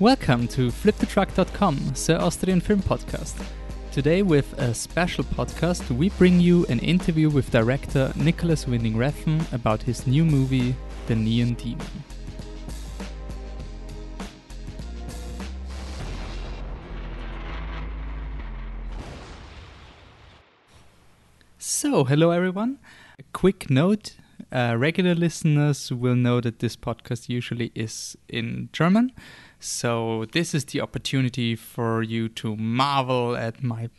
Welcome to flipthetruck.com, Sir Austrian Film Podcast. Today, with a special podcast, we bring you an interview with director Nicolas Winding Refn about his new movie, The Neon Demon. So, hello everyone. A quick note uh, regular listeners will know that this podcast usually is in German. So, this is the opportunity for you to marvel at my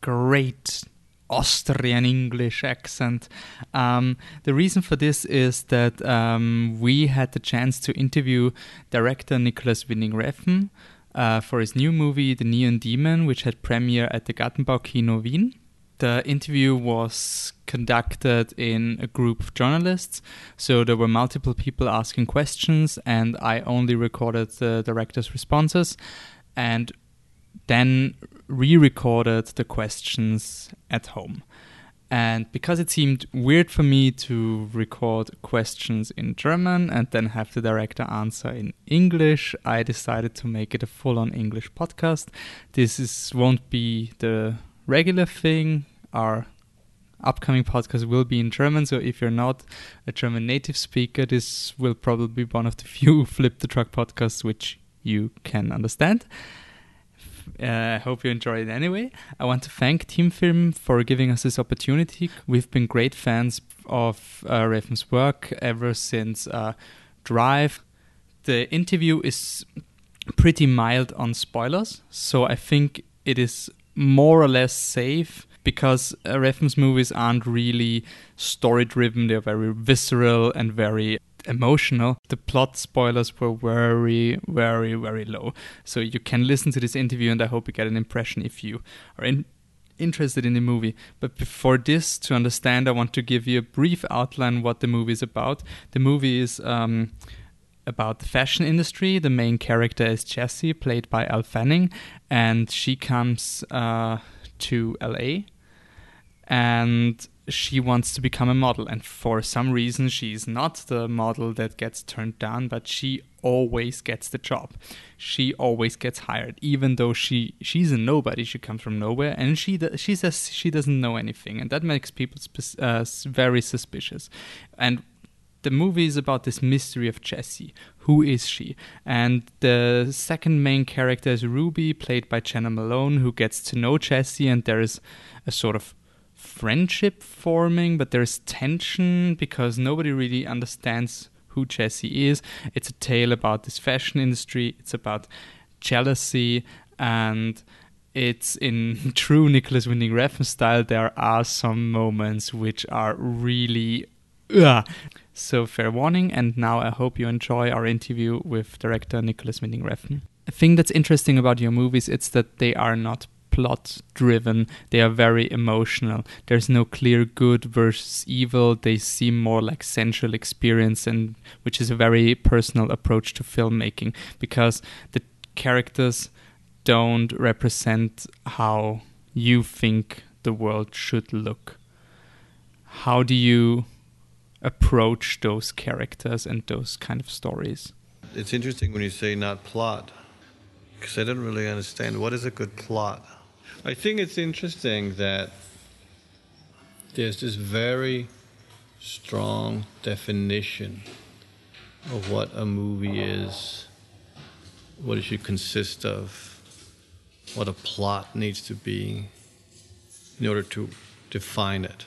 great Austrian English accent. Um, the reason for this is that um, we had the chance to interview director Nicolas Winding Refn uh, for his new movie, The Neon Demon, which had premiere at the Gartenbau Kino Wien. The interview was conducted in a group of journalists, so there were multiple people asking questions, and I only recorded the director's responses and then re recorded the questions at home. And because it seemed weird for me to record questions in German and then have the director answer in English, I decided to make it a full on English podcast. This is, won't be the regular thing. Our upcoming podcast will be in German, so if you're not a German native speaker, this will probably be one of the few Flip the Truck podcasts which you can understand. I uh, hope you enjoy it anyway. I want to thank Thimfilm for giving us this opportunity. We've been great fans of uh, Refn's work ever since uh, Drive. The interview is pretty mild on spoilers, so I think it is more or less safe because uh, movies aren't really story driven, they're very visceral and very emotional. The plot spoilers were very, very, very low. So you can listen to this interview, and I hope you get an impression if you are in, interested in the movie. But before this, to understand, I want to give you a brief outline what the movie is about. The movie is. Um, about the fashion industry. The main character is Jesse, played by Elle Fanning, and she comes uh, to LA and she wants to become a model. And for some reason, she's not the model that gets turned down, but she always gets the job. She always gets hired, even though she she's a nobody. She comes from nowhere, and she she says she doesn't know anything, and that makes people uh, very suspicious. And the movie is about this mystery of Jesse. Who is she? And the second main character is Ruby, played by Jena Malone, who gets to know Jesse, and there is a sort of friendship forming, but there's tension because nobody really understands who Jesse is. It's a tale about this fashion industry, it's about jealousy, and it's in true Nicolas Winding Refn style. There are some moments which are really. Ugh. So, fair warning, and now I hope you enjoy our interview with director Nicolas Winding Refn. A thing that's interesting about your movies is that they are not plot driven. They are very emotional. There's no clear good versus evil. They seem more like sensual experience, and which is a very personal approach to filmmaking because the characters don't represent how you think the world should look. How do you approach those characters and those kind of stories? It's interesting when you say not plot, because I don't really understand what is a good plot. I think it's interesting that there's this very strong definition of what a movie is, what it should consist of, what a plot needs to be in order to define it.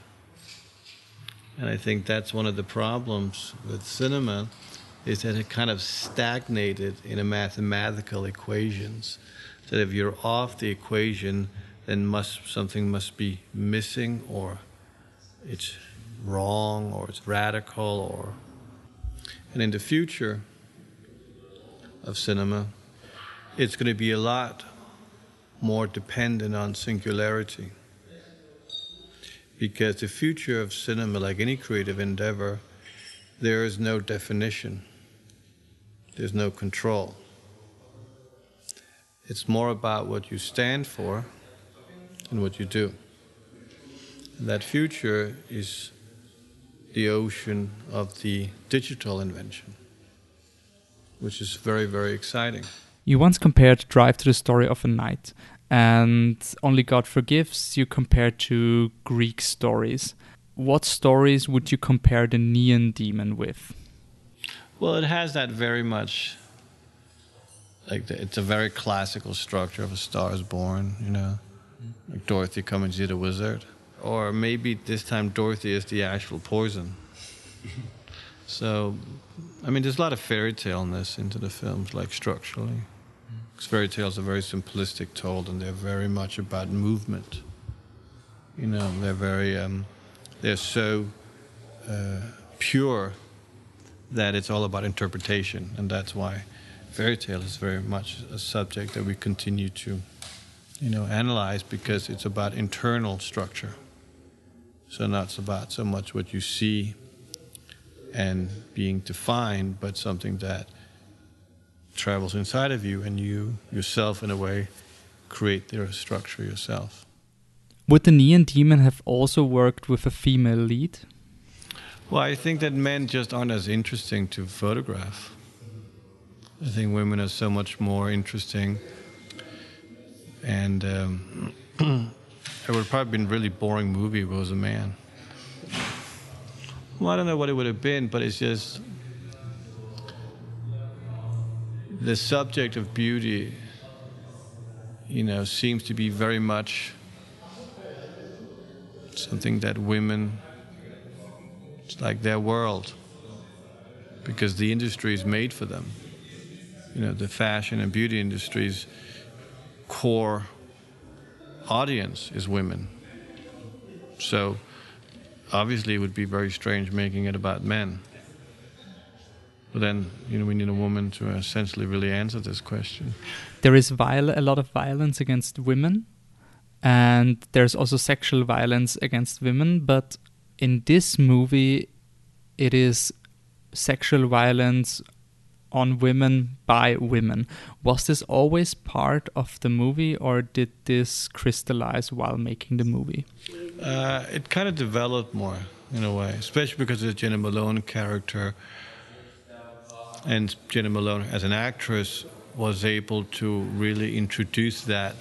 And I think that's one of the problems with cinema is that it kind of stagnated in a mathematical equations. That if you're off the equation, then must something must be missing or it's wrong or it's radical or and in the future of cinema it's going to be a lot more dependent on singularity. Because the future of cinema like any creative endeavor there is no definition. There's no control it's more about what you stand for and what you do. And that future is the ocean of the digital invention, which is very, very exciting. You once compared Drive to the story of a knight, and Only God Forgives you compared to Greek stories. What stories would you compare the Neon Demon with? Well, it has that very much like the, it's a very classical structure of a star is born, you know, like Dorothy coming to the wizard, or maybe this time Dorothy is the actual poison. so, I mean, there's a lot of fairy taleness into the films, like structurally. Because fairy tales are very simplistic told, and they're very much about movement. You know, they're very, um, they're so uh, pure that it's all about interpretation, and that's why fairy tale is very much a subject that we continue to, you know, analyze because it's about internal structure. So not about so much what you see and being defined, but something that travels inside of you and you yourself, in a way, create the structure yourself. Would the Neon Demon have also worked with a female lead? Well, I think that men just aren't as interesting to photograph. I think women are so much more interesting, and um, it would probably been a really boring movie if it was a man. Well, I don't know what it would have been, but it's just the subject of beauty, you know, seems to be very much something that women, it's like their world, because the industry is made for them you know, the fashion and beauty industry's core audience is women. So obviously it would be very strange making it about men. But then, you know, we need a woman to uh, essentially really answer this question. There is viol- a lot of violence against women, and there's also sexual violence against women. But in this movie, it is sexual violence on women by women. Was this always part of the movie, or did this crystallize while making the movie? Uh, it kind of developed more in a way, especially because of the Jena Malone character. And Jena Malone, as an actress, was able to really introduce that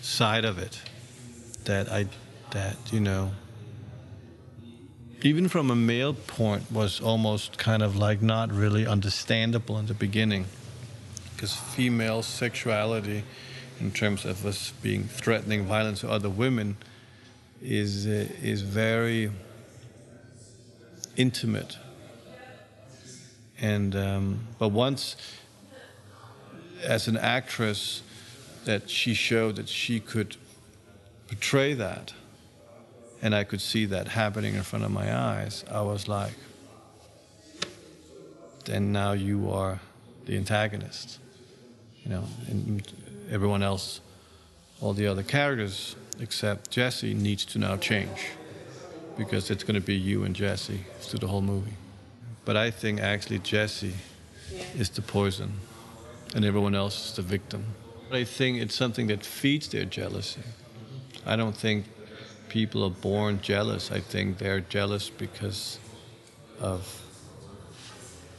side of it. That I, that you know, even from a male point, was almost kind of like not really understandable in the beginning. Because female sexuality, in terms of us being threatening violence to other women, is, uh, is very intimate. And, um, but once, as an actress, that she showed that she could portray that and I could see that happening in front of my eyes, I was like, then now you are the antagonist. You know, and everyone else, all the other characters except Jesse needs to now change because it's going to be you and Jesse through the whole movie. But I think actually Jesse is the poison and everyone else is the victim. I think it's something that feeds their jealousy. I don't think people are born jealous. I think they're jealous because of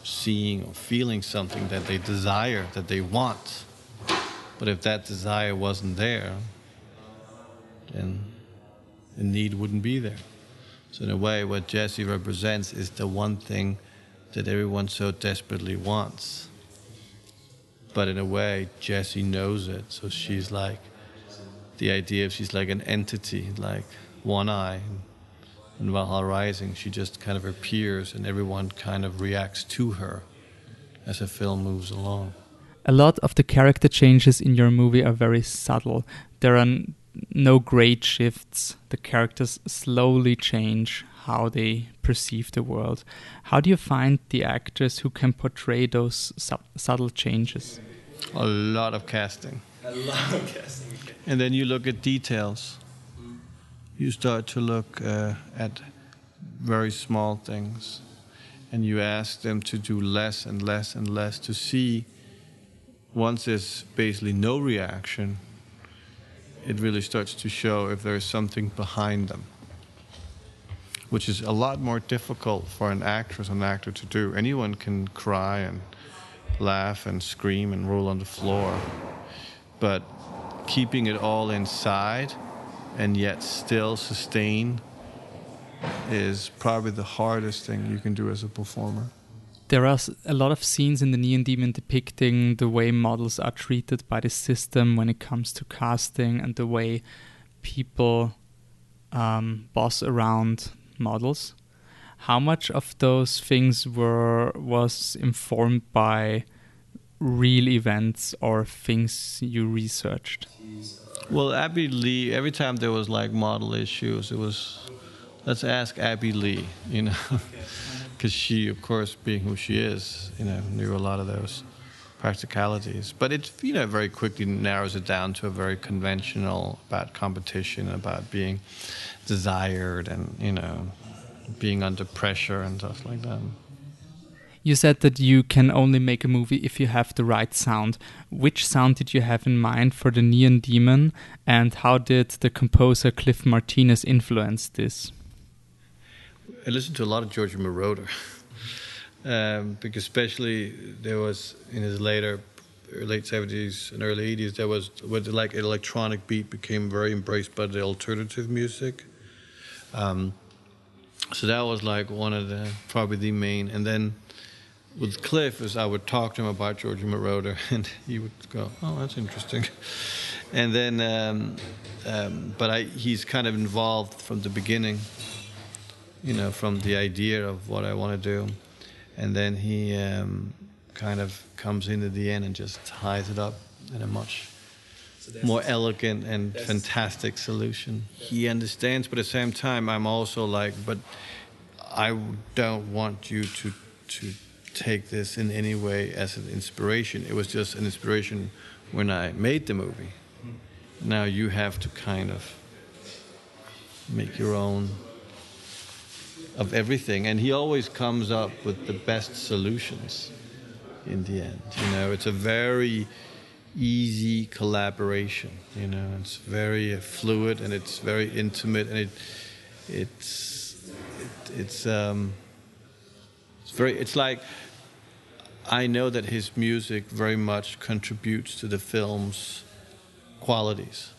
seeing or feeling something that they desire, that they want. But if that desire wasn't there, then the need wouldn't be there. So, in a way, what Jesse represents is the one thing that everyone so desperately wants. But in a way, Jesse knows it. So she's like, the idea of she's like an entity, like one eye. And Valhalla Rising, she just kind of appears and everyone kind of reacts to her as the film moves along. A lot of the character changes in your movie are very subtle. There are no great shifts. The characters slowly change how they perceive the world. How do you find the actors who can portray those sub- subtle changes? A lot of casting. A lot of casting. And then you look at details you start to look uh, at very small things and you ask them to do less and less and less to see once there's basically no reaction it really starts to show if there's something behind them which is a lot more difficult for an actress or an actor to do anyone can cry and laugh and scream and roll on the floor. But keeping it all inside and yet still sustain is probably the hardest thing you can do as a performer. There are a lot of scenes in the Neon Demon depicting the way models are treated by the system when it comes to casting and the way people um, boss around models. How much of those things were was informed by real events or things you researched? Well, Abbey Lee, every time there was like model issues, it was, let's ask Abbey Lee, you know, because she, of course, being who she is, you know, knew a lot of those practicalities. But it, you know, very quickly narrows it down to a very conventional about competition, about being desired, and you know, being under pressure and stuff like that. You said that you can only make a movie if you have the right sound. Which sound did you have in mind for the Neon Demon, and how did the composer Cliff Martinez influence this? I listened to a lot of Giorgio Moroder, um, because especially there was in his later late 70s and early 80s there was with like electronic beat became very embraced by the alternative music um, so that was like one of the probably the main and then with Cliff is I would talk to him about Giorgio Moroder, and he would go, "Oh, that's interesting." And then, um, um, but I, he's kind of involved from the beginning, you know, from the idea of what I want to do, and then he um, kind of comes in at the end and just ties it up in a much so more elegant and fantastic solution. He understands, but at the same time, I'm also like, but I don't want you to to take this in any way as an inspiration. It was just an inspiration when I made the movie. Now you have to kind of make your own of everything. And he always comes up with the best solutions in the end. You know, it's a very easy collaboration. You know, it's very fluid and it's very intimate and it it's it, it's um, it's very it's like I know that his music very much contributes to the film's qualities.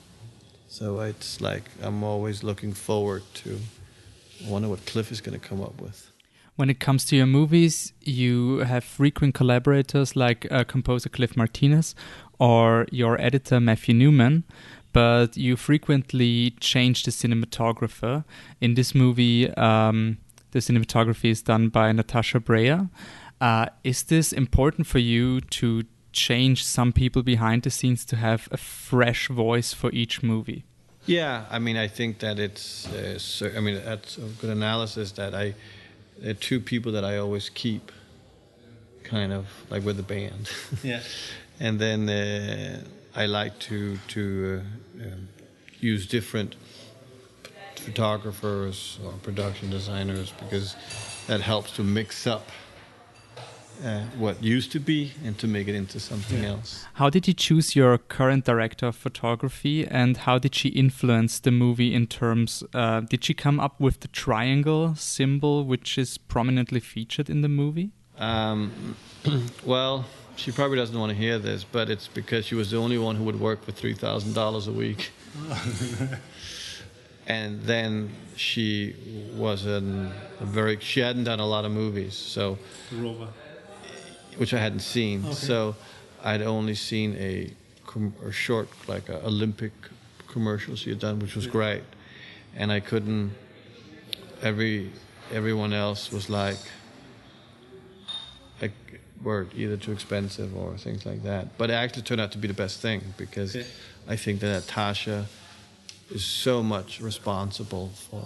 So it's like I'm always looking forward to. I wonder what Cliff is going to come up with. When it comes to your movies, you have frequent collaborators like uh, composer Cliff Martinez or your editor Matthew Newman, but you frequently change the cinematographer. In this movie, um, the cinematography is done by Natasha Braier. Uh, is this important for you to change some people behind the scenes to have a fresh voice for each movie? Yeah, I mean, I think that it's. Uh, so, I mean, that's a good analysis. That I, there are two people that I always keep, kind of like with the band. Yeah. and then uh, I like to to uh, um, use different photographers or production designers because that helps to mix up uh, what used to be and to make it into something yeah. else. How did you choose your current director of photography and how did she influence the movie in terms? Uh, did she come up with the triangle symbol which is prominently featured in the movie? Um, well, she probably doesn't want to hear this, but it's because she was the only one who would work for $3,000 a week. and then she was in a very she hadn't done a lot of movies so which I hadn't seen. Okay. So I'd only seen a, com- a short, like a Olympic commercial she had done, which was great. And I couldn't. Every everyone else was like, like were either too expensive or things like that. But it actually turned out to be the best thing because okay. I think that Tasha is so much responsible for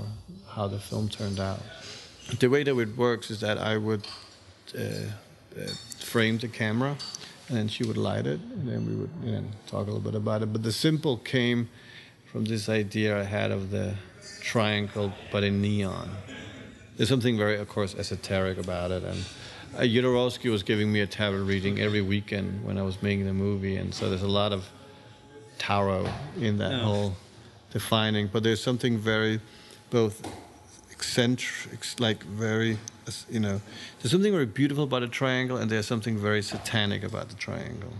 how the film turned out. The way that it works is that I would. Uh, uh, framed the camera, and then she would light it, and then we would you know, talk a little bit about it. But the simple came from this idea I had of the triangle, but in neon. There's something very, of course, esoteric about it, and uh, was giving me a tarot reading every weekend when I was making the movie, and so there's a lot of tarot in that whole defining. But there's something very, both eccentric, like very, you know, there's something very beautiful about a triangle, and there's something very satanic about the triangle.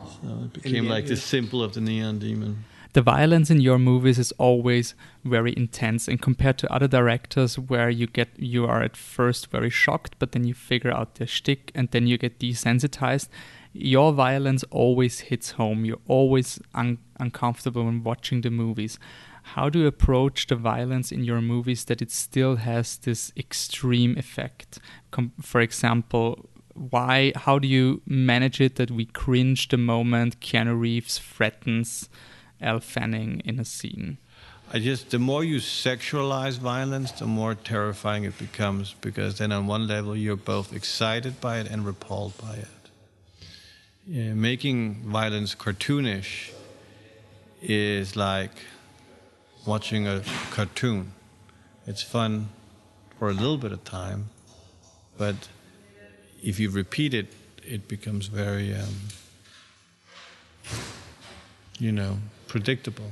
So it became like the symbol of the neon demon. The violence in your movies is always very intense, and compared to other directors, where you get you are at first very shocked, but then you figure out the shtick, and then you get desensitized. Your violence always hits home. You're always un- uncomfortable when watching the movies how do you approach the violence in your movies that it still has this extreme effect? Com- for example, why? How do you manage it that we cringe the moment Keanu Reeves threatens Elle Fanning in a scene? I just the more you sexualize violence, the more terrifying it becomes because then on one level you're both excited by it and repelled by it. Yeah, making violence cartoonish is like watching a cartoon. It's fun for a little bit of time, but if you repeat it, it becomes very, um, you know, predictable.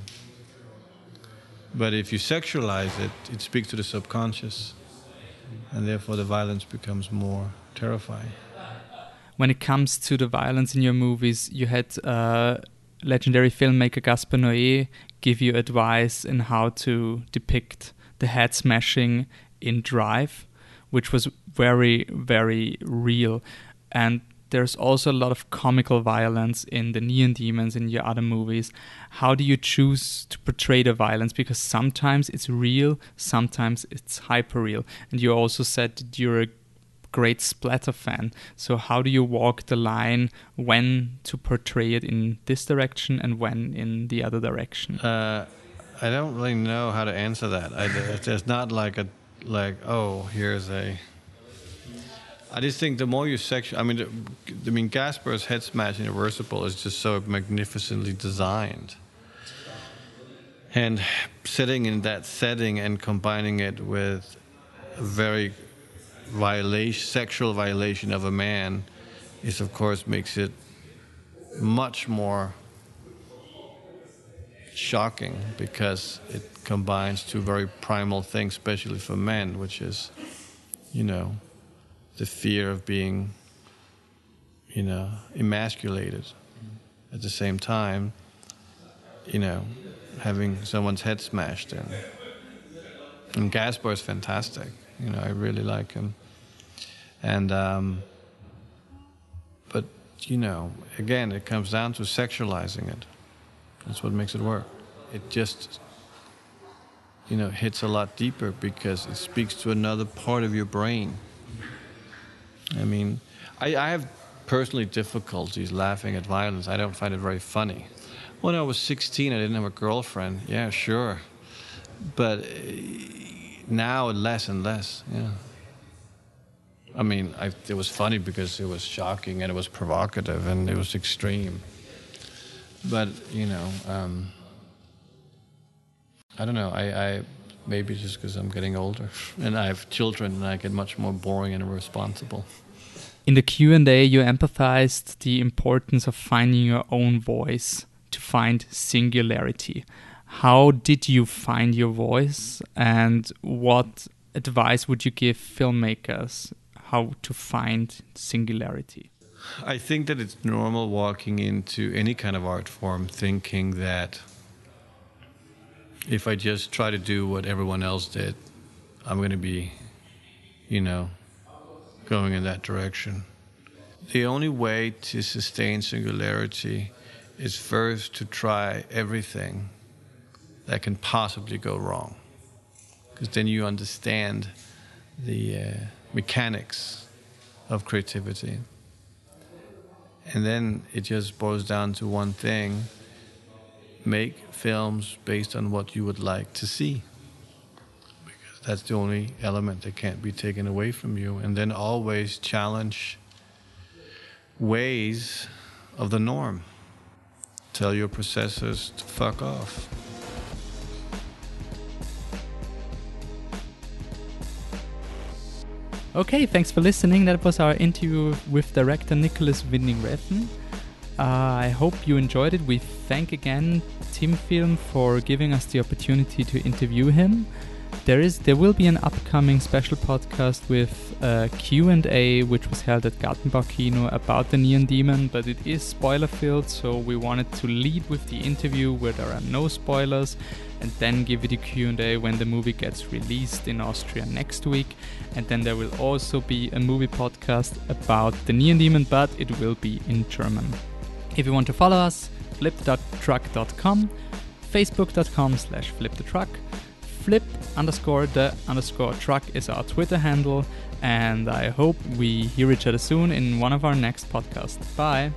But if you sexualize it, it speaks to the subconscious, and therefore the violence becomes more terrifying. When it comes to the violence in your movies, you had uh, legendary filmmaker Gaspar Noé give you advice in how to depict the head smashing in Drive, which was very, very real. And there's also a lot of comical violence in the Neon Demons in your other movies. How do you choose to portray the violence? Because sometimes it's real, sometimes it's hyper real. And you also said that you're a great splatter fan. So how do you walk the line when to portray it in this direction and when in the other direction? Uh, I don't really know how to answer that. I, there's not like a like oh here's a. I just think the more you sexual, I mean, the, I mean Gaspar's head smash in Irreversible is just so magnificently designed. And sitting in that setting and combining it with a very violation, sexual violation of a man, is of course makes it much more shocking because it combines two very primal things, especially for men, which is, you know, the fear of being, you know, emasculated. At the same time, you know, having someone's head smashed in. And Gaspar is fantastic. You know, I really like him. And um, but you know, again, it comes down to sexualizing it. That's what makes it work. It just you know hits a lot deeper because it speaks to another part of your brain. I mean, I, I have personally difficulties laughing at violence. I don't find it very funny. When I was 16, I didn't have a girlfriend. Yeah, sure. But now less and less. Yeah. I mean, I, it was funny because it was shocking and it was provocative and it was extreme. But you know, um, I don't know. I, I maybe just because I'm getting older and I have children and I get much more boring and irresponsible. In the Q and A, you emphasized the importance of finding your own voice to find singularity. How did you find your voice, and what advice would you give filmmakers how to find singularity? I think that it's normal walking into any kind of art form thinking that if I just try to do what everyone else did, I'm going to be, you know, going in that direction. The only way to sustain singularity is first to try everything that can possibly go wrong. Because then you understand the uh, mechanics of creativity. And then it just boils down to one thing make films based on what you would like to see. Because that's the only element that can't be taken away from you. And then always challenge ways of the norm. Tell your processors to fuck off. Okay, thanks for listening. That was our interview with director Nicolas Winding Refn. Uh, I hope you enjoyed it. We thank again Thimfilm for giving us the opportunity to interview him. There is there will be an upcoming special podcast with uh, a Q&A which was held at Gartenbau Kino about the Neon Demon, but it is spoiler filled, so we wanted to lead with the interview where there are no spoilers and then give you the Q&A when the movie gets released in Austria next week. And then there will also be a movie podcast about the Neon Demon, but it will be in German. If you want to follow us, flip.truck.com, facebook.com slash flipthetruck, flip underscore the underscore truck is our Twitter handle, and I hope we hear each other soon in one of our next podcasts. Bye!